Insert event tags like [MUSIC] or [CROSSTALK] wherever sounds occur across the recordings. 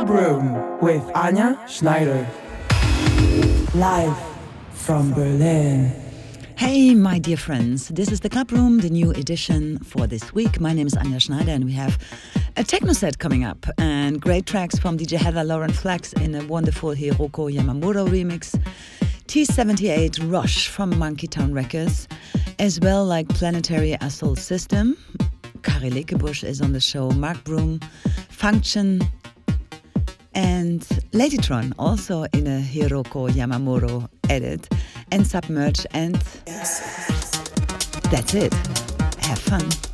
Club Room with Anja Schneider. Live from Berlin. Hey, my dear friends, this is the Club Room, the new edition for this week. My name is Anja Schneider, and we have a techno set coming up and great tracks from DJ Heather Lauren Flex in a wonderful Hiroko Yamamura remix. T78 Rush from Monkey Town Records, as well like Planetary Assault System. Cari Lekebusch is on the show, Mark Broom, Function, and Ladytron also in a Hiroko Yamamura edit, and Submerge, and that's it. Have fun.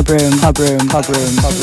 Is room, Clubroom, room, Clubroom, Clubroom.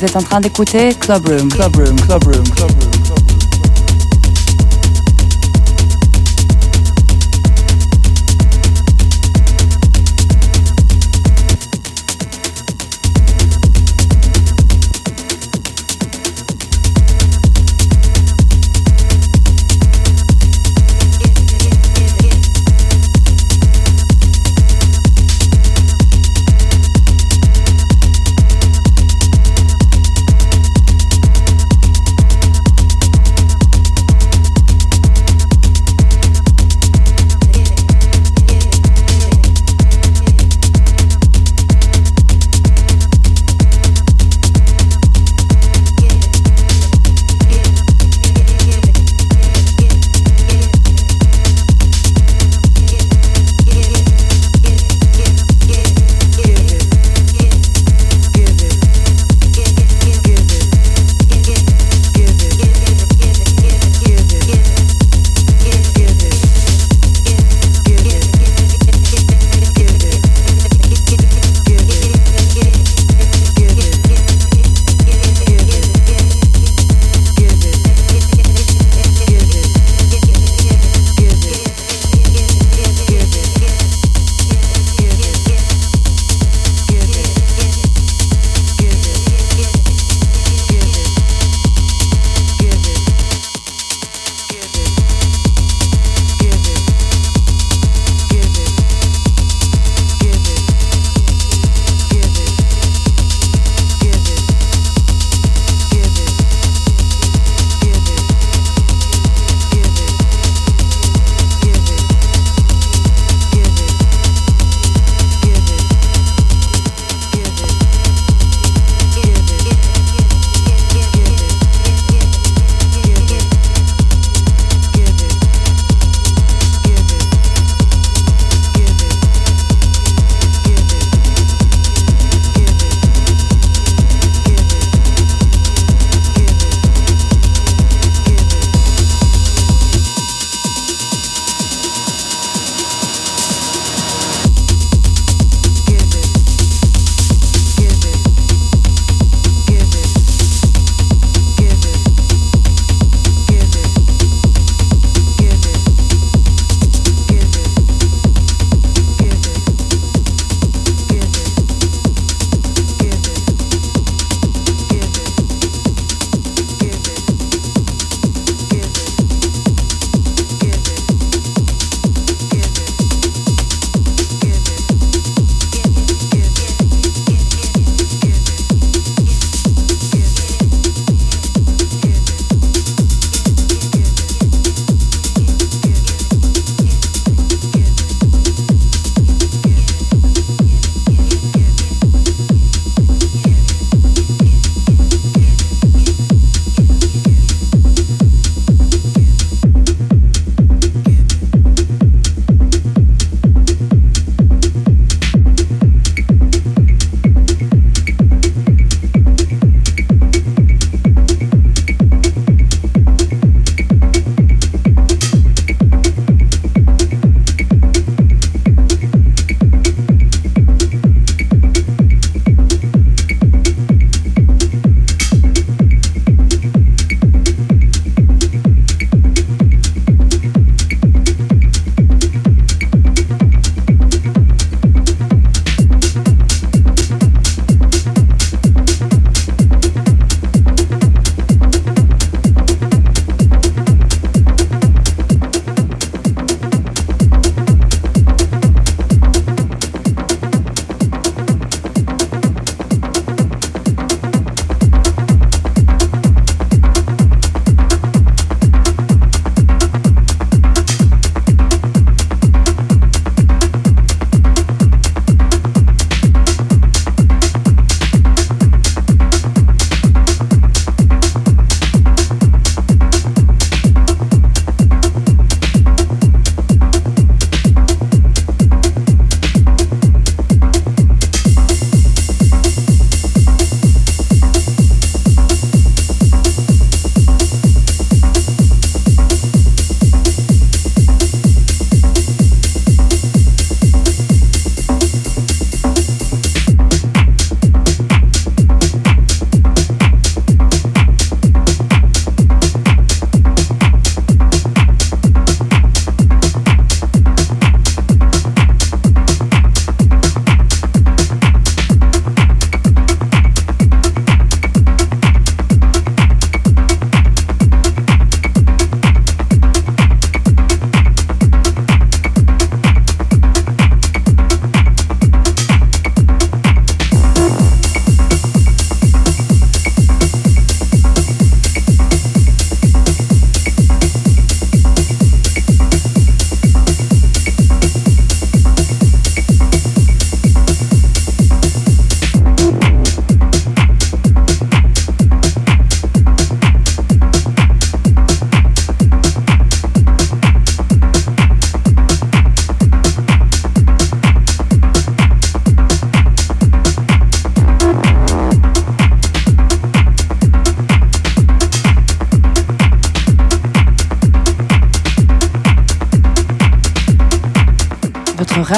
Vous êtes en train d'écouter Club Room, Club Room, Club Room, Club Room.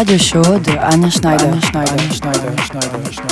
Radio show de Anja Schneider. Anja Schneider. Anja Schneider. Anja Schneider. Anja Schneider.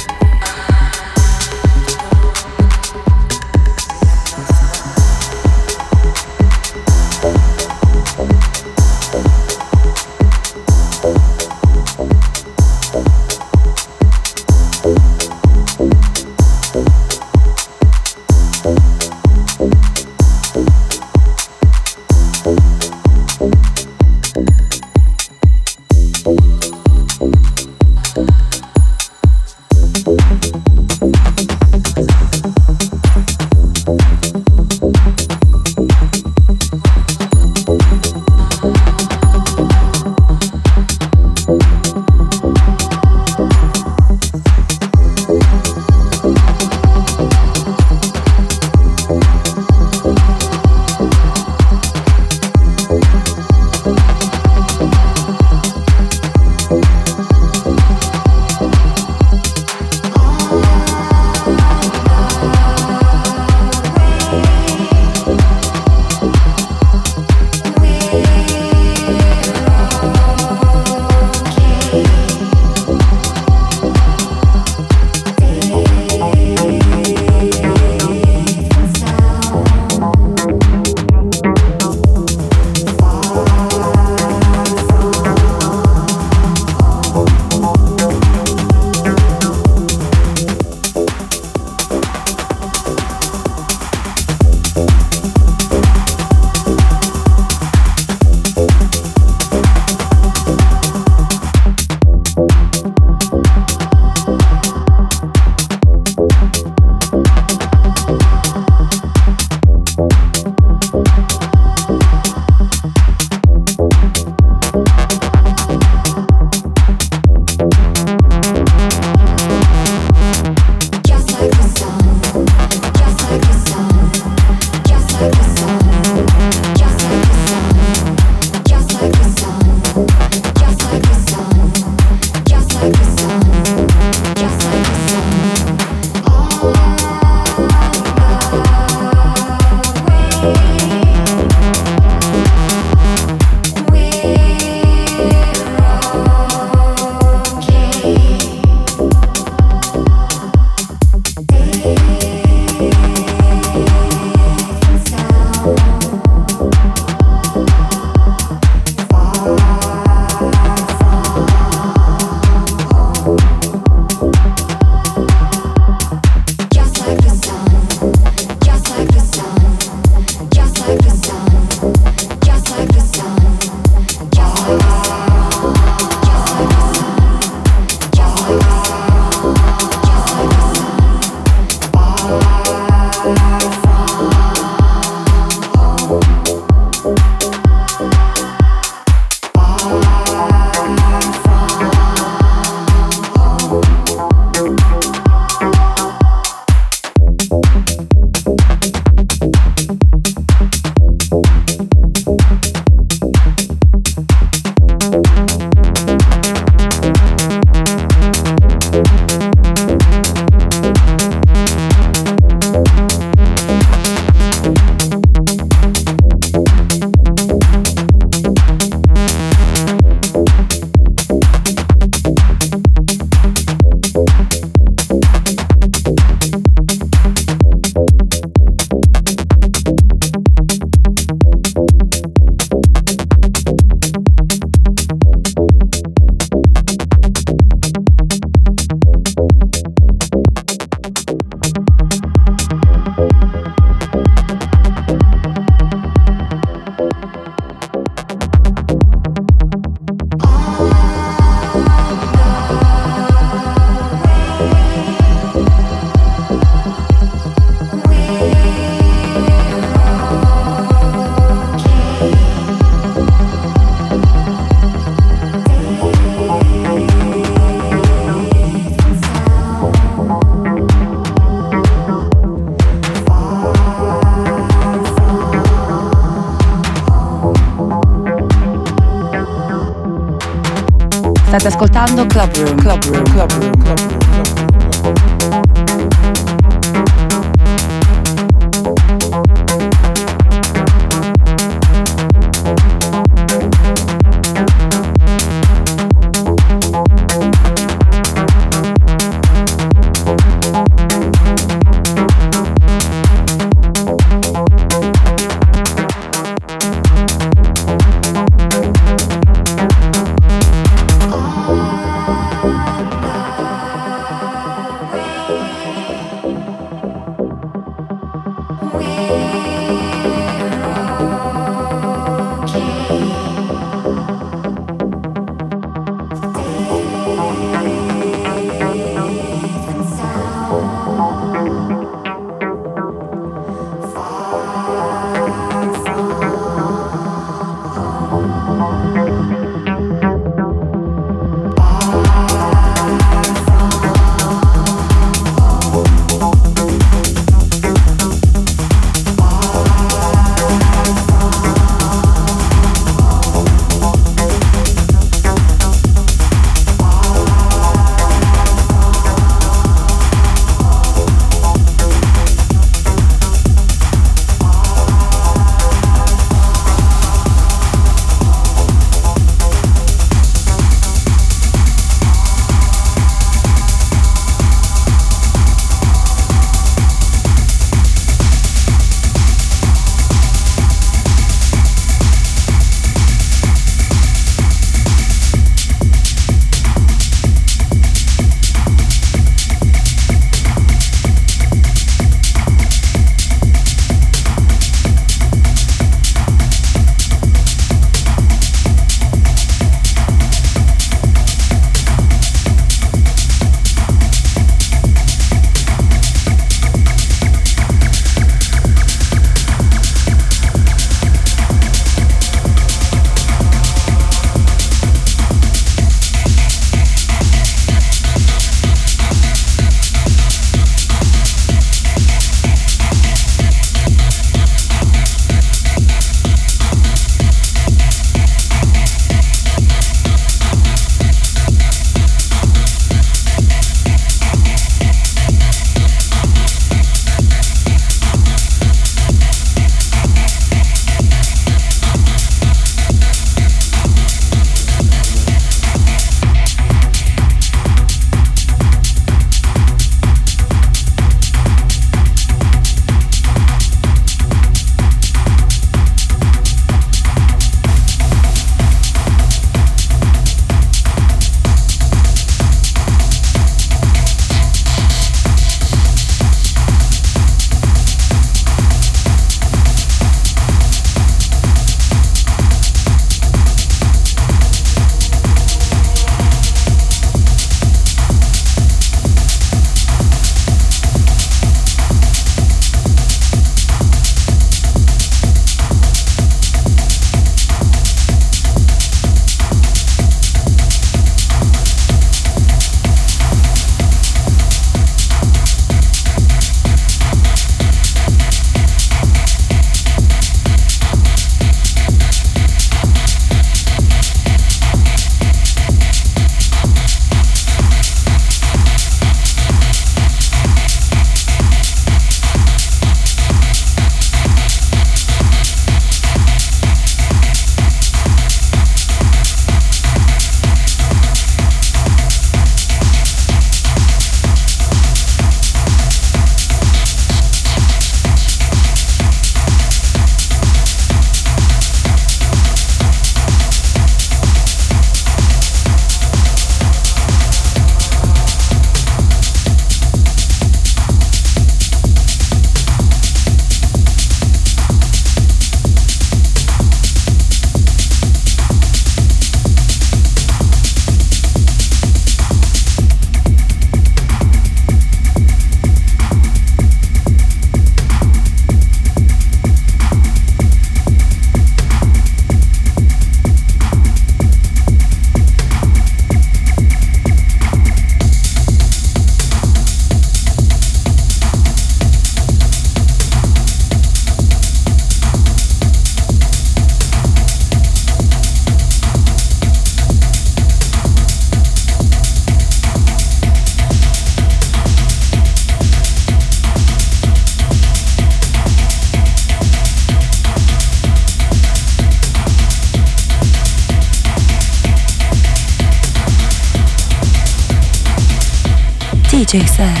DJ Seb,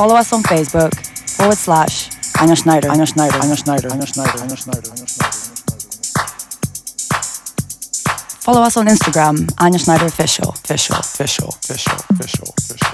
Follow us on Facebook. Forward slash Anja Schneider, Anja Schneider, Anja Schneider, Anja Schneider, Anja Schneider, Anja Schneider. Follow us on Instagram, Anja Schneider Official, Official, Official, Official, Official, Official.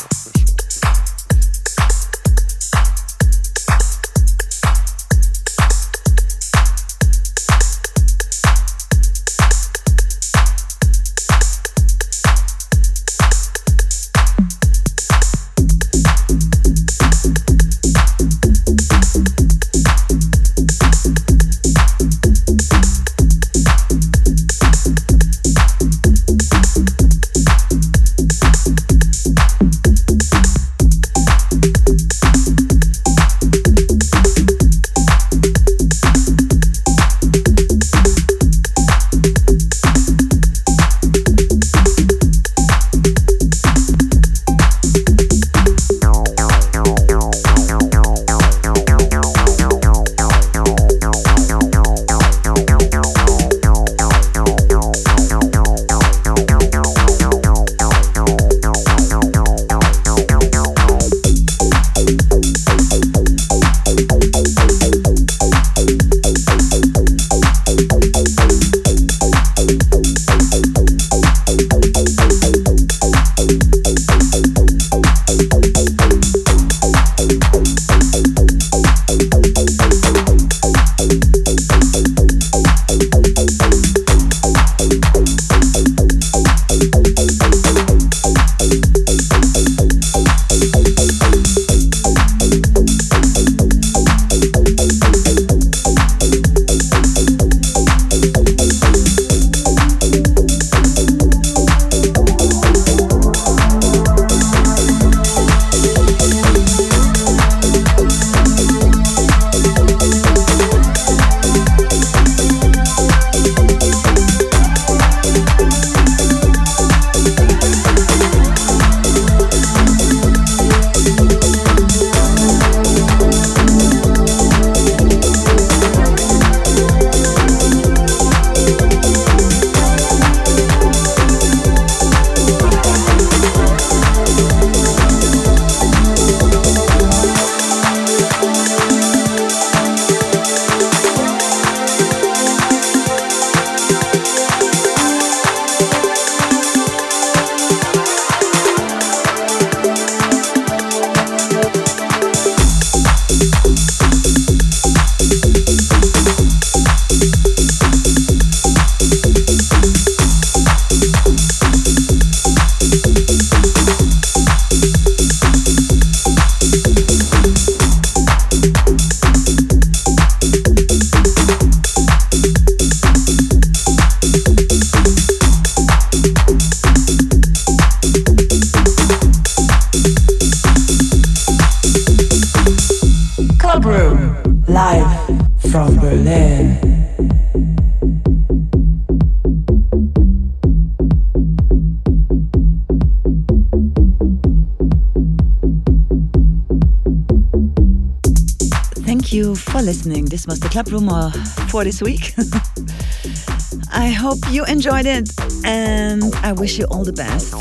Club Rumor for this week. [LAUGHS] I hope you enjoyed it and I wish you all the best.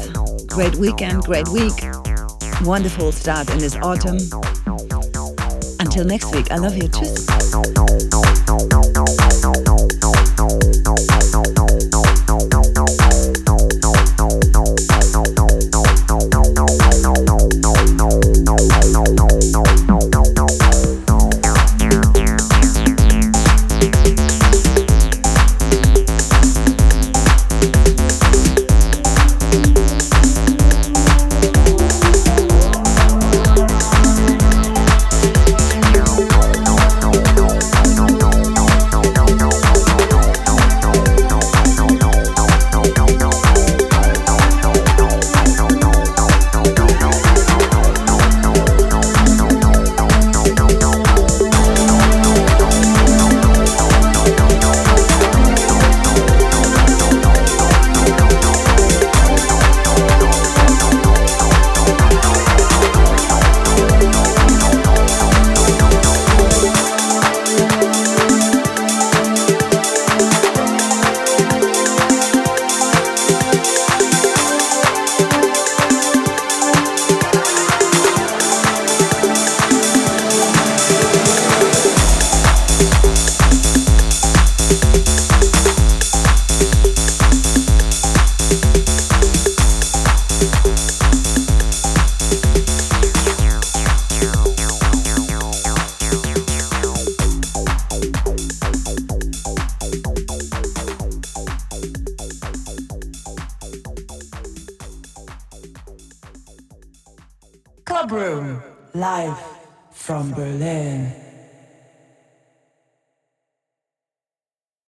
Great weekend, great week. Wonderful start in this autumn. Until next week, I love you. Tschüss.